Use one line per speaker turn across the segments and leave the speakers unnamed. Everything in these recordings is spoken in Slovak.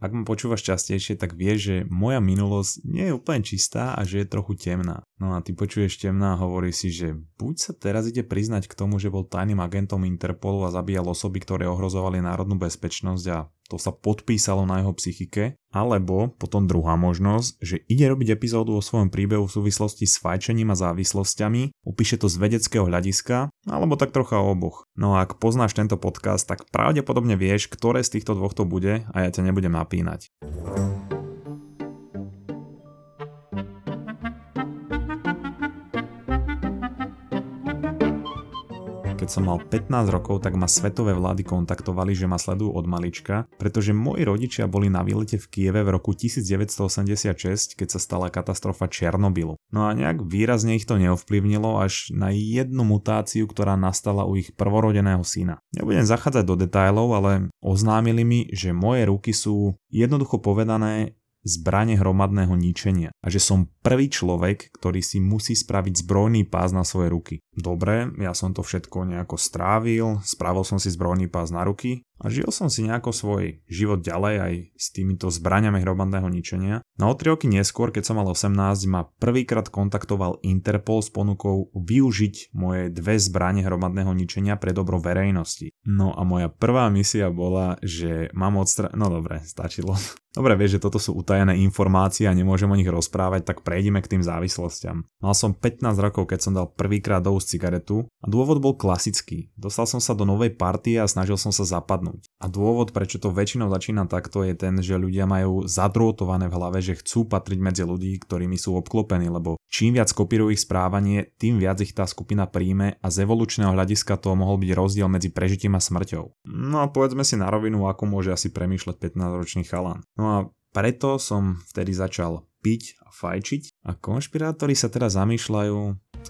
Ak ma počúvaš častejšie, tak vieš, že moja minulosť nie je úplne čistá a že je trochu temná. No a ty počuješ temná a hovorí si, že buď sa teraz ide priznať k tomu, že bol tajným agentom Interpolu a zabíjal osoby, ktoré ohrozovali národnú bezpečnosť a to sa podpísalo na jeho psychike, alebo potom druhá možnosť, že ide robiť epizódu o svojom príbehu v súvislosti s fajčením a závislosťami, upíše to z vedeckého hľadiska, alebo tak trocha oboch. No a ak poznáš tento podcast, tak pravdepodobne vieš, ktoré z týchto dvoch to bude a ja ťa nebudem napínať. Som mal 15 rokov, tak ma svetové vlády kontaktovali, že ma sledujú od malička, pretože moji rodičia boli na výlete v Kieve v roku 1986, keď sa stala katastrofa Černobylu. No a nejak výrazne ich to neovplyvnilo až na jednu mutáciu, ktorá nastala u ich prvorodeného syna. Nebudem zachádzať do detajlov, ale oznámili mi, že moje ruky sú jednoducho povedané zbranie hromadného ničenia a že som prvý človek, ktorý si musí spraviť zbrojný pás na svoje ruky. Dobre, ja som to všetko nejako strávil, spravil som si zbrojný pás na ruky a žil som si nejako svoj život ďalej aj s týmito zbraniami hromadného ničenia. No o 3 roky neskôr, keď som mal 18, ma prvýkrát kontaktoval Interpol s ponukou využiť moje dve zbranie hromadného ničenia pre dobro verejnosti. No a moja prvá misia bola, že mám odstra... No dobre, stačilo. Dobre, vieš, že toto sú utajené informácie a nemôžem o nich rozprávať, tak prejdime k tým závislostiam. Mal som 15 rokov, keď som dal prvýkrát do úst cigaretu a dôvod bol klasický. Dostal som sa do novej partie a snažil som sa zapadnúť. A dôvod, prečo to väčšinou začína takto, je ten, že ľudia majú zadrôtované v hlave, že chcú patriť medzi ľudí, ktorými sú obklopení, lebo čím viac kopírujú ich správanie, tým viac ich tá skupina príjme a z evolučného hľadiska to mohol byť rozdiel medzi prežitím a smrťou. No a povedzme si na rovinu, ako môže asi premýšľať 15-ročný chalan. No a preto som vtedy začal piť a fajčiť a konšpirátori sa teda zamýšľajú,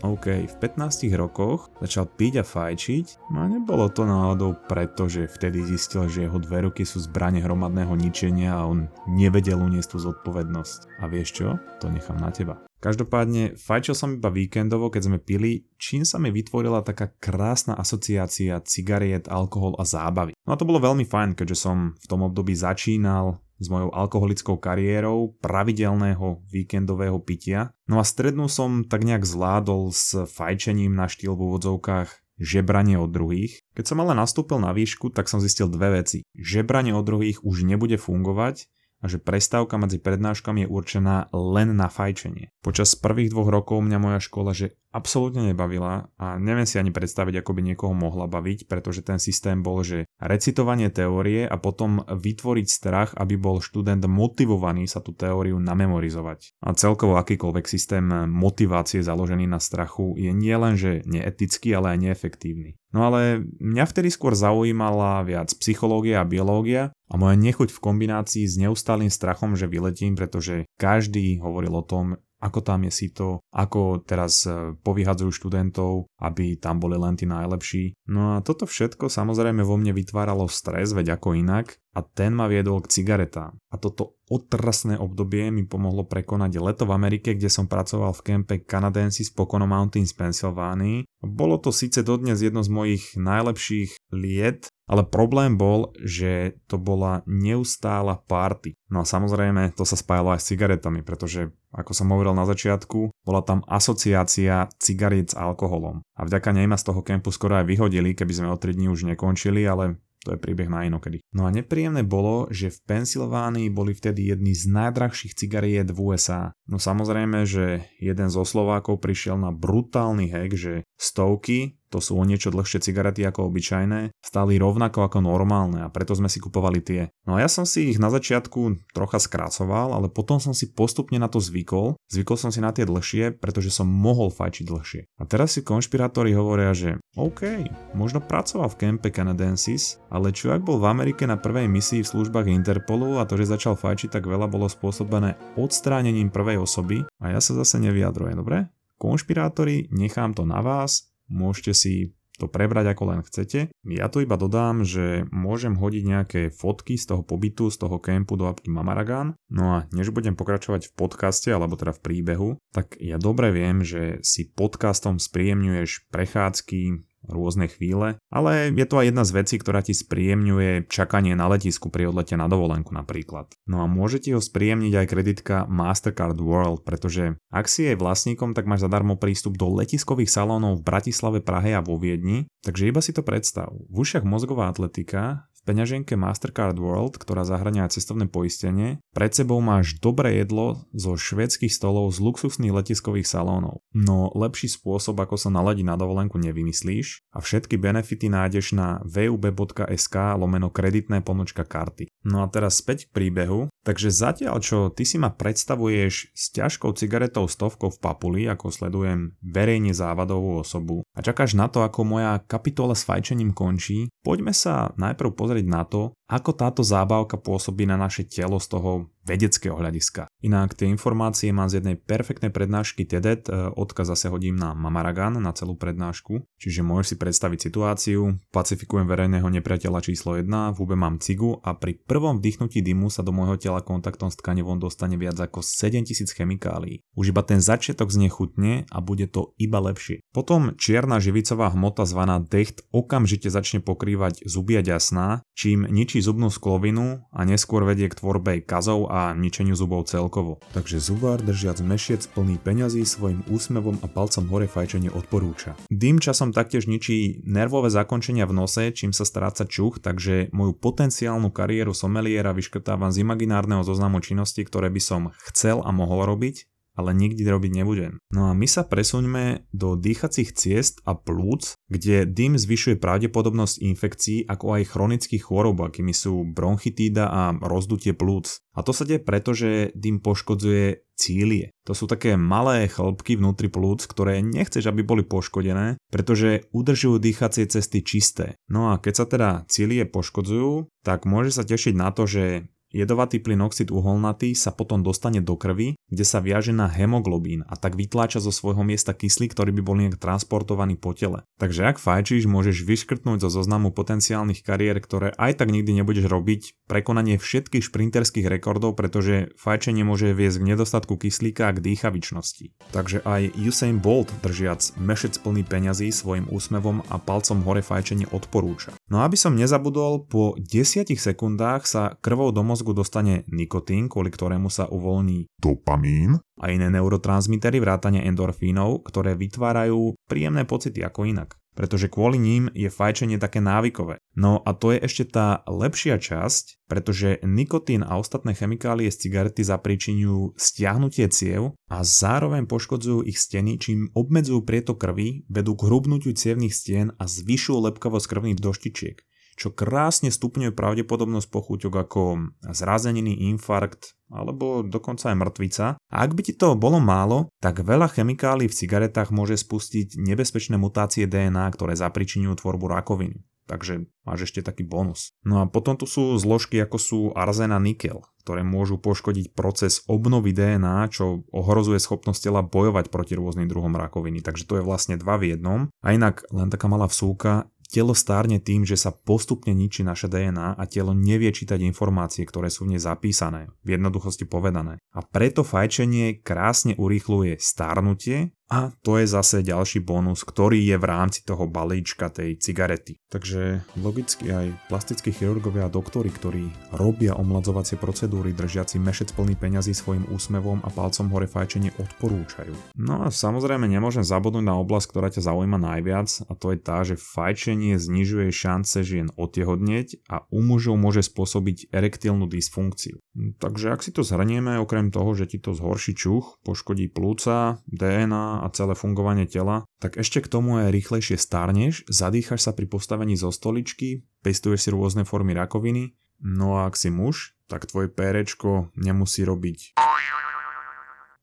OK, v 15 rokoch začal piť a fajčiť, no a nebolo to náhodou preto, že vtedy zistil, že jeho dve ruky sú zbranie hromadného ničenia a on nevedel uniesť tú zodpovednosť. A vieš čo? To nechám na teba. Každopádne fajčil som iba víkendovo, keď sme pili, čím sa mi vytvorila taká krásna asociácia cigariet, alkohol a zábavy. No a to bolo veľmi fajn, keďže som v tom období začínal s mojou alkoholickou kariérou pravidelného víkendového pitia. No a strednú som tak nejak zvládol s fajčením na štýl v úvodzovkách žebranie od druhých. Keď som ale nastúpil na výšku, tak som zistil dve veci. Žebranie od druhých už nebude fungovať a že prestávka medzi prednáškami je určená len na fajčenie. Počas prvých dvoch rokov mňa moja škola že absolútne nebavila a neviem si ani predstaviť, ako by niekoho mohla baviť, pretože ten systém bol, že recitovanie teórie a potom vytvoriť strach, aby bol študent motivovaný sa tú teóriu namemorizovať. A celkovo akýkoľvek systém motivácie založený na strachu je nielen, že neetický, ale aj neefektívny. No ale mňa vtedy skôr zaujímala viac psychológia a biológia a moja nechuť v kombinácii s neustálým strachom, že vyletím, pretože každý hovoril o tom, ako tam je sito, ako teraz e, povyhadzujú študentov, aby tam boli len tí najlepší. No a toto všetko samozrejme vo mne vytváralo stres, veď ako inak, a ten ma viedol k cigaretám. A toto otrasné obdobie mi pomohlo prekonať leto v Amerike, kde som pracoval v kempe Canadensis Pocono Mountains v Pensylvánii. Bolo to síce dodnes jedno z mojich najlepších liet, ale problém bol, že to bola neustála party. No a samozrejme to sa spájalo aj s cigaretami, pretože ako som hovoril na začiatku, bola tam asociácia cigariet s alkoholom. A vďaka nej ma z toho kempu skoro aj vyhodili, keby sme o 3 dní už nekončili, ale to je príbeh na inokedy. No a nepríjemné bolo, že v Pensylvánii boli vtedy jedni z najdrahších cigariet v USA. No samozrejme, že jeden zo Slovákov prišiel na brutálny hack, že stovky to sú o niečo dlhšie cigarety ako obyčajné, stali rovnako ako normálne a preto sme si kupovali tie. No a ja som si ich na začiatku trocha skrácoval, ale potom som si postupne na to zvykol. Zvykol som si na tie dlhšie, pretože som mohol fajčiť dlhšie. A teraz si konšpirátori hovoria, že OK, možno pracoval v kempe Canadensis, ale čo ak bol v Amerike na prvej misii v službách Interpolu a to, že začal fajčiť tak veľa bolo spôsobené odstránením prvej osoby a ja sa zase nevyjadrujem, dobre? Konšpirátori, nechám to na vás, môžete si to prebrať ako len chcete. Ja tu iba dodám, že môžem hodiť nejaké fotky z toho pobytu, z toho kempu do apky Mamaragan. No a než budem pokračovať v podcaste, alebo teda v príbehu, tak ja dobre viem, že si podcastom spríjemňuješ prechádzky, rôzne chvíle, ale je to aj jedna z vecí, ktorá ti spríjemňuje čakanie na letisku pri odlete na dovolenku napríklad. No a môže ti ho spríjemniť aj kreditka Mastercard World, pretože ak si jej vlastníkom, tak máš zadarmo prístup do letiskových salónov v Bratislave, Prahe a vo Viedni, takže iba si to predstav. V ušiach mozgová atletika, v peňaženke Mastercard World, ktorá zahrania cestovné poistenie, pred sebou máš dobré jedlo zo švedských stolov z luxusných letiskových salónov. No lepší spôsob, ako sa naladiť na dovolenku nevymyslíš a všetky benefity nájdeš na vub.sk lomeno kreditné ponočka karty. No a teraz späť k príbehu. Takže zatiaľ, čo ty si ma predstavuješ s ťažkou cigaretou stovkou v papuli, ako sledujem verejne závadovú osobu a čakáš na to, ako moja kapitola s fajčením končí, poďme sa najprv pozrieť na to, ako táto zábavka pôsobí na naše telo z toho vedeckého hľadiska. Inak tie informácie mám z jednej perfektnej prednášky TEDET, e, odkaz zase hodím na Mamaragan na celú prednášku, čiže môžeš si predstaviť situáciu, pacifikujem verejného nepriateľa číslo 1, v hube mám cigu a pri prvom vdychnutí dymu sa do môjho tela kontaktom s tkanivom dostane viac ako 7000 chemikálií. Už iba ten začiatok znie chutne a bude to iba lepšie. Potom čierna živicová hmota zvaná decht okamžite začne pokrývať zuby a ďasná, čím ničí zubnú sklovinu a neskôr vedie k tvorbe kazov a ničeniu zubov celkovo. Takže zubár držiac mešiec plný peňazí svojim úsmevom a palcom hore fajčenie odporúča. Dým časom taktiež ničí nervové zakončenia v nose, čím sa stráca čuch, takže moju potenciálnu kariéru someliera vyškrtávam z imaginárneho zoznamu činnosti, ktoré by som chcel a mohol robiť ale nikdy robiť nebudem. No a my sa presuňme do dýchacích ciest a plúc, kde dym zvyšuje pravdepodobnosť infekcií ako aj chronických chorób, akými sú bronchitída a rozdutie plúc. A to sa deje preto, že dym poškodzuje cílie. To sú také malé chlpky vnútri plúc, ktoré nechceš, aby boli poškodené, pretože udržujú dýchacie cesty čisté. No a keď sa teda cílie poškodzujú, tak môže sa tešiť na to, že Jedovatý plyn oxid uholnatý sa potom dostane do krvi, kde sa viaže na hemoglobín a tak vytláča zo svojho miesta kyslík, ktorý by bol nejak transportovaný po tele. Takže ak fajčíš, môžeš vyškrtnúť zo zoznamu potenciálnych kariér, ktoré aj tak nikdy nebudeš robiť, prekonanie všetkých šprinterských rekordov, pretože fajčenie môže viesť k nedostatku kyslíka a k dýchavičnosti. Takže aj Usain Bolt držiac mešec plný peňazí svojim úsmevom a palcom hore fajčenie odporúča. No aby som nezabudol, po 10 sekundách sa krvou do mozgu dostane nikotín, kvôli ktorému sa uvoľní dopamín a iné neurotransmitery vrátane endorfínov, ktoré vytvárajú príjemné pocity ako inak. Pretože kvôli ním je fajčenie také návykové. No a to je ešte tá lepšia časť, pretože nikotín a ostatné chemikálie z cigarety zapričinujú stiahnutie ciev a zároveň poškodzujú ich steny, čím obmedzujú prietok krvi, vedú k hrubnutiu cievných stien a zvyšujú lepkavosť krvných doštičiek čo krásne stupňuje pravdepodobnosť pochúťok ako zrazeniny, infarkt alebo dokonca aj mŕtvica. A ak by ti to bolo málo, tak veľa chemikálií v cigaretách môže spustiť nebezpečné mutácie DNA, ktoré zapričinujú tvorbu rakoviny. Takže máš ešte taký bonus. No a potom tu sú zložky ako sú arzén a nikel, ktoré môžu poškodiť proces obnovy DNA, čo ohrozuje schopnosť tela bojovať proti rôznym druhom rakoviny. Takže to je vlastne dva v jednom. A inak len taká malá vsúka, Telo stárne tým, že sa postupne ničí naše DNA a telo nevie čítať informácie, ktoré sú v nej zapísané, v jednoduchosti povedané. A preto fajčenie krásne urýchluje starnutie a to je zase ďalší bonus, ktorý je v rámci toho balíčka tej cigarety. Takže logicky aj plastickí chirurgovia a doktori, ktorí robia omladzovacie procedúry držiaci mešec plný peňazí svojim úsmevom a palcom hore fajčenie odporúčajú. No a samozrejme nemôžem zabudnúť na oblasť, ktorá ťa zaujíma najviac a to je tá, že fajčenie znižuje šance žien otehodneť a u mužov môže spôsobiť erektilnú dysfunkciu. Takže ak si to zhrnieme, okrem toho, že ti to zhorší čuch, poškodí plúca, DNA a celé fungovanie tela, tak ešte k tomu aj rýchlejšie starneš, zadýchaš sa pri postavení zo stoličky, pestuješ si rôzne formy rakoviny, no a ak si muž, tak tvoje pérečko nemusí robiť.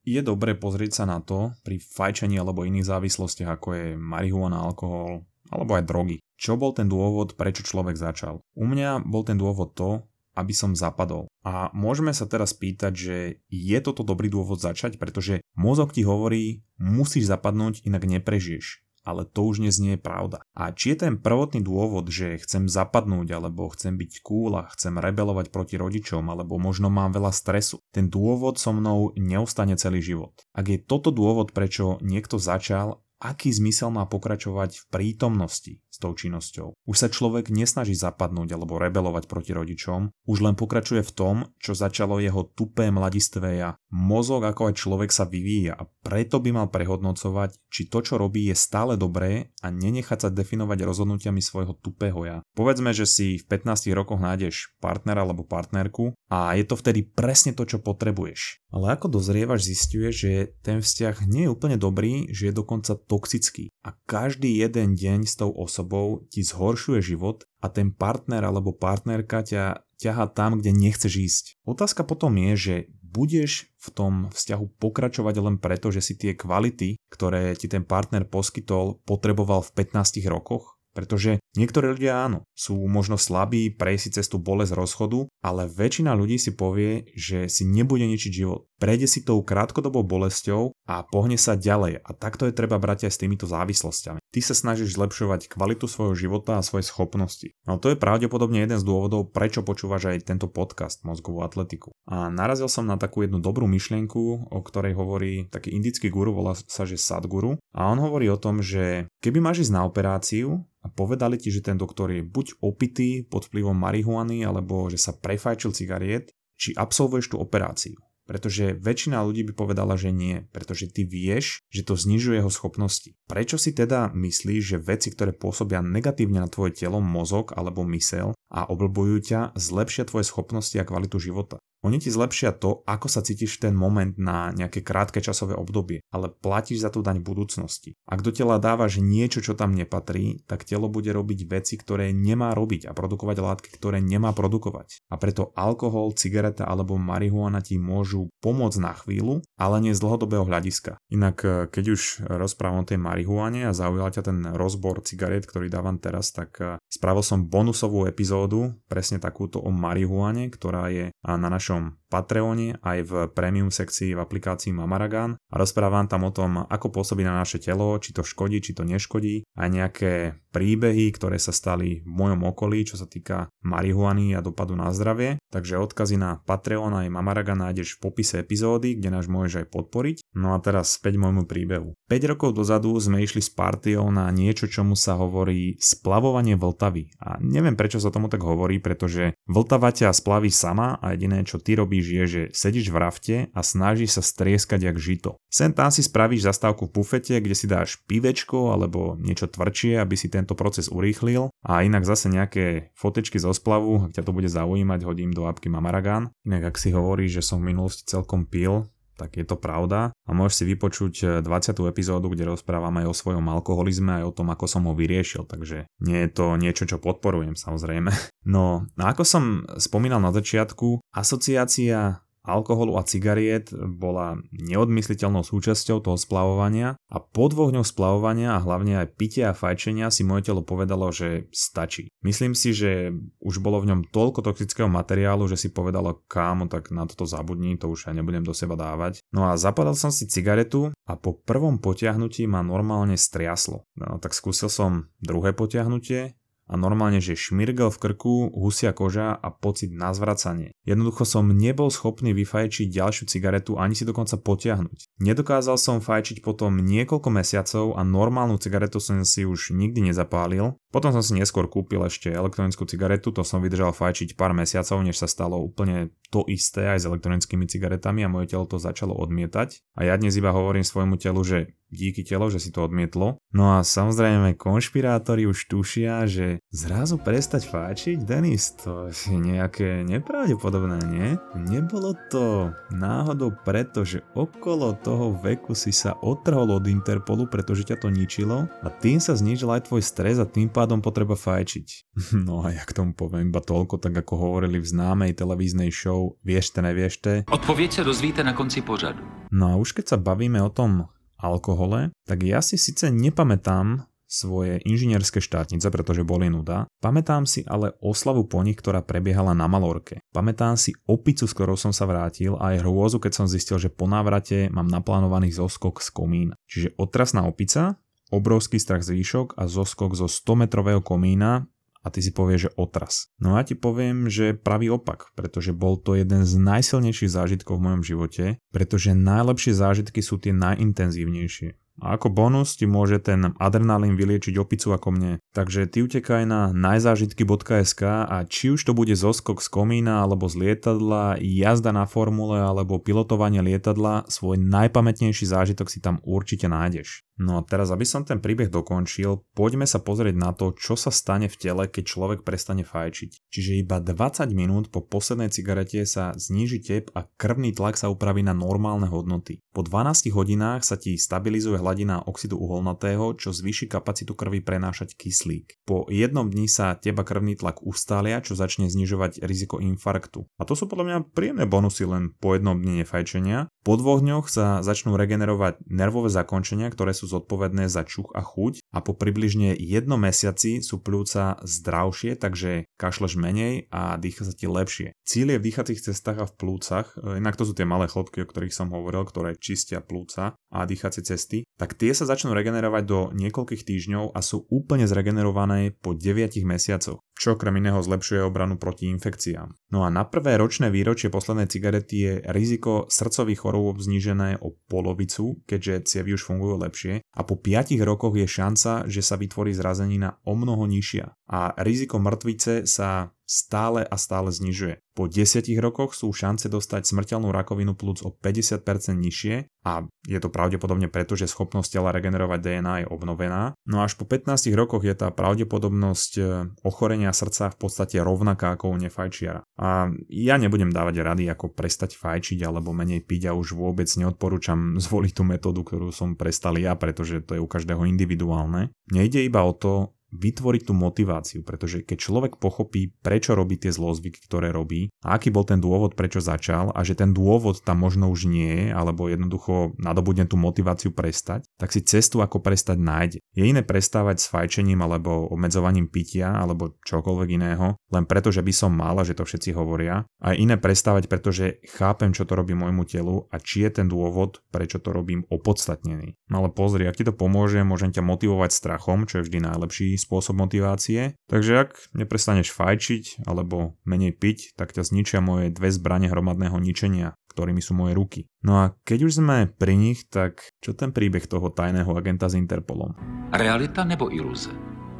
Je dobré pozrieť sa na to pri fajčení alebo iných závislostiach ako je marihuana, alkohol alebo aj drogy. Čo bol ten dôvod, prečo človek začal? U mňa bol ten dôvod to, aby som zapadol. A môžeme sa teraz pýtať, že je toto dobrý dôvod začať, pretože mozog ti hovorí, musíš zapadnúť, inak neprežiješ. Ale to už neznie pravda. A či je ten prvotný dôvod, že chcem zapadnúť, alebo chcem byť cool a chcem rebelovať proti rodičom, alebo možno mám veľa stresu, ten dôvod so mnou neustane celý život. Ak je toto dôvod, prečo niekto začal aký zmysel má pokračovať v prítomnosti s tou činnosťou. Už sa človek nesnaží zapadnúť alebo rebelovať proti rodičom, už len pokračuje v tom, čo začalo jeho tupé mladistvé ja. Mozog ako aj človek sa vyvíja a preto by mal prehodnocovať, či to, čo robí, je stále dobré a nenechať sa definovať rozhodnutiami svojho tupého ja. Povedzme, že si v 15 rokoch nájdeš partnera alebo partnerku a je to vtedy presne to, čo potrebuješ. Ale ako dozrievaš, zistuješ, že ten vzťah nie je úplne dobrý, že je dokonca toxický. A každý jeden deň s tou osobou ti zhoršuje život a ten partner alebo partnerka ťa ťaha tam, kde nechceš ísť. Otázka potom je, že budeš v tom vzťahu pokračovať len preto, že si tie kvality, ktoré ti ten partner poskytol, potreboval v 15 rokoch? Pretože niektorí ľudia áno, sú možno slabí, prejsť si cestu bolesť rozchodu, ale väčšina ľudí si povie, že si nebude ničiť život. Prejde si tou krátkodobou bolesťou a pohne sa ďalej. A takto je treba brať aj s týmito závislosťami. Ty sa snažíš zlepšovať kvalitu svojho života a svoje schopnosti. No to je pravdepodobne jeden z dôvodov, prečo počúvaš aj tento podcast Mozgovú atletiku. A narazil som na takú jednu dobrú myšlienku, o ktorej hovorí taký indický guru, volá sa že Sadguru. A on hovorí o tom, že keby máš ísť na operáciu, a povedali ti, že ten doktor je buď opitý pod vplyvom marihuany, alebo že sa prefajčil cigariet, či absolvuješ tú operáciu. Pretože väčšina ľudí by povedala, že nie, pretože ty vieš, že to znižuje jeho schopnosti. Prečo si teda myslíš, že veci, ktoré pôsobia negatívne na tvoje telo, mozog alebo mysel a oblbujú ťa, zlepšia tvoje schopnosti a kvalitu života? Oni ti zlepšia to, ako sa cítiš v ten moment na nejaké krátke časové obdobie, ale platíš za tú daň budúcnosti. Ak do tela dávaš niečo, čo tam nepatrí, tak telo bude robiť veci, ktoré nemá robiť a produkovať látky, ktoré nemá produkovať. A preto alkohol, cigareta alebo marihuana ti môžu pomôcť na chvíľu, ale nie z dlhodobého hľadiska. Inak eh, keď už rozprávam o tej marihuane a zaujal ťa ten rozbor cigariet, ktorý dávam teraz, tak eh, spravil som bonusovú epizódu, presne takúto o marihuane, ktorá je na našom Patreone aj v premium sekcii v aplikácii Mamaragan a rozprávam tam o tom, ako pôsobí na naše telo, či to škodí, či to neškodí, aj nejaké príbehy, ktoré sa stali v mojom okolí, čo sa týka marihuany a dopadu na zdravie. Takže odkazy na Patreon aj Mamaragan nájdeš v popise epizódy, kde nás môžeš aj podporiť. No a teraz späť môjmu príbehu. 5 rokov dozadu sme išli s partiou na niečo, čomu sa hovorí splavovanie Vltavy. A neviem prečo sa tomu tak hovorí, pretože Vltava ťa splaví sama a jediné čo ty robíš je, že sedíš v rafte a snažíš sa strieskať jak žito. Sem tam si spravíš zastávku v bufete, kde si dáš pivečko alebo niečo tvrdšie, aby si tento proces urýchlil a inak zase nejaké fotečky zo splavu, ak ťa to bude zaujímať, hodím do apky Mamaragan. Inak ak si hovoríš, že som v minulosti celkom pil, tak je to pravda a môžeš si vypočuť 20. Eh, epizódu, kde rozprávam aj o svojom alkoholizme aj o tom, ako som ho vyriešil, takže nie je to niečo, čo podporujem samozrejme. No a ako som spomínal na začiatku, asociácia alkoholu a cigariet bola neodmysliteľnou súčasťou toho splavovania a po dvoch dňoch splavovania a hlavne aj pitia a fajčenia si moje telo povedalo, že stačí. Myslím si, že už bolo v ňom toľko toxického materiálu, že si povedalo kámo, tak na toto zabudni, to už aj nebudem do seba dávať. No a zapadal som si cigaretu a po prvom potiahnutí ma normálne striaslo. No, tak skúsil som druhé potiahnutie a normálne, že šmirgel v krku, husia koža a pocit na zvracanie. Jednoducho som nebol schopný vyfajčiť ďalšiu cigaretu ani si dokonca potiahnuť. Nedokázal som fajčiť potom niekoľko mesiacov a normálnu cigaretu som si už nikdy nezapálil. Potom som si neskôr kúpil ešte elektronickú cigaretu, to som vydržal fajčiť pár mesiacov, než sa stalo úplne to isté aj s elektronickými cigaretami a moje telo to začalo odmietať. A ja dnes iba hovorím svojmu telu, že díky telo, že si to odmietlo. No a samozrejme konšpirátori už tušia, že zrazu prestať fáčiť, Denis, to je nejaké nepravdepodobné, nie? Nebolo to náhodou preto, že okolo toho veku si sa otrhol od Interpolu, pretože ťa to ničilo a tým sa znížil aj tvoj stres a tým pádom potreba fajčiť. No a ja k tomu poviem iba toľko, tak ako hovorili v známej televíznej show Viešte, neviešte.
Odpoveď sa dozvíte na konci pořadu.
No a už keď sa bavíme o tom alkohole, tak ja si síce nepamätám svoje inžinierské štátnice, pretože boli nuda. Pamätám si ale oslavu po nich, ktorá prebiehala na Malorke. Pamätám si opicu, s ktorou som sa vrátil a aj hrôzu, keď som zistil, že po návrate mám naplánovaný zoskok z komína. Čiže otrasná opica, obrovský strach z výšok a zoskok zo 100 metrového komína a ty si povieš, že otras. No ja ti poviem, že pravý opak, pretože bol to jeden z najsilnejších zážitkov v mojom živote, pretože najlepšie zážitky sú tie najintenzívnejšie. A ako bonus ti môže ten adrenalín vyliečiť opicu ako mne. Takže ty utekaj na najzážitky.sk a či už to bude zoskok z komína alebo z lietadla, jazda na formule alebo pilotovanie lietadla, svoj najpamätnejší zážitok si tam určite nájdeš. No a teraz, aby som ten príbeh dokončil, poďme sa pozrieť na to, čo sa stane v tele, keď človek prestane fajčiť. Čiže iba 20 minút po poslednej cigarete sa zníži tep a krvný tlak sa upraví na normálne hodnoty. Po 12 hodinách sa ti stabilizuje hladina oxidu uholnatého, čo zvýši kapacitu krvi prenášať kyslík. Po jednom dni sa teba krvný tlak ustália, čo začne znižovať riziko infarktu. A to sú podľa mňa príjemné bonusy len po jednom dni nefajčenia. Po dvoch dňoch sa začnú regenerovať nervové zakončenia, ktoré sú zodpovedné za čuch a chuť a po približne jednom mesiaci sú pľúca zdravšie, takže kašleš menej a dýcha sa ti lepšie. Cíl je v dýchacích cestách a v plúcach, e, inak to sú tie malé chlopky, o ktorých som hovoril, ktoré čistia plúca a dýchacie cesty, tak tie sa začnú regenerovať do niekoľkých týždňov a sú úplne zregenerované po 9 mesiacoch čo okrem iného zlepšuje obranu proti infekciám. No a na prvé ročné výročie poslednej cigarety je riziko srdcových chorôb znížené o polovicu, keďže cievy už fungujú lepšie a po 5 rokoch je šanca, že sa vytvorí zrazenina o mnoho nižšia a riziko mŕtvice sa stále a stále znižuje. Po 10 rokoch sú šance dostať smrteľnú rakovinu plúc o 50% nižšie a je to pravdepodobne preto, že schopnosť tela regenerovať DNA je obnovená. No až po 15 rokoch je tá pravdepodobnosť e, ochorenia srdca v podstate rovnaká ako u nefajčiara. A ja nebudem dávať rady ako prestať fajčiť alebo menej piť a už vôbec neodporúčam zvoliť tú metódu, ktorú som prestal ja, pretože to je u každého individuálne. Nejde iba o to, vytvoriť tú motiváciu, pretože keď človek pochopí, prečo robí tie zlozvyky, ktoré robí a aký bol ten dôvod, prečo začal a že ten dôvod tam možno už nie je, alebo jednoducho nadobudne tú motiváciu prestať, tak si cestu ako prestať nájde. Je iné prestávať s fajčením alebo obmedzovaním pitia alebo čokoľvek iného, len preto, že by som mal a že to všetci hovoria. A iné prestávať, pretože chápem, čo to robí môjmu telu a či je ten dôvod, prečo to robím opodstatnený. No ale pozri, ak ti to pomôže, môžem ťa motivovať strachom, čo je vždy najlepší spôsob motivácie. Takže ak neprestaneš fajčiť alebo menej piť, tak ťa zničia moje dve zbranie hromadného ničenia, ktorými sú moje ruky. No a keď už sme pri nich, tak čo ten príbeh toho tajného agenta s Interpolom?
Realita nebo iluze?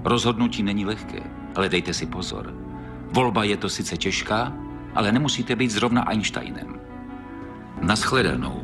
Rozhodnutí není lehké, ale dejte si pozor. Volba je to sice těžká, ale nemusíte být zrovna Einsteinem. Naschledanou.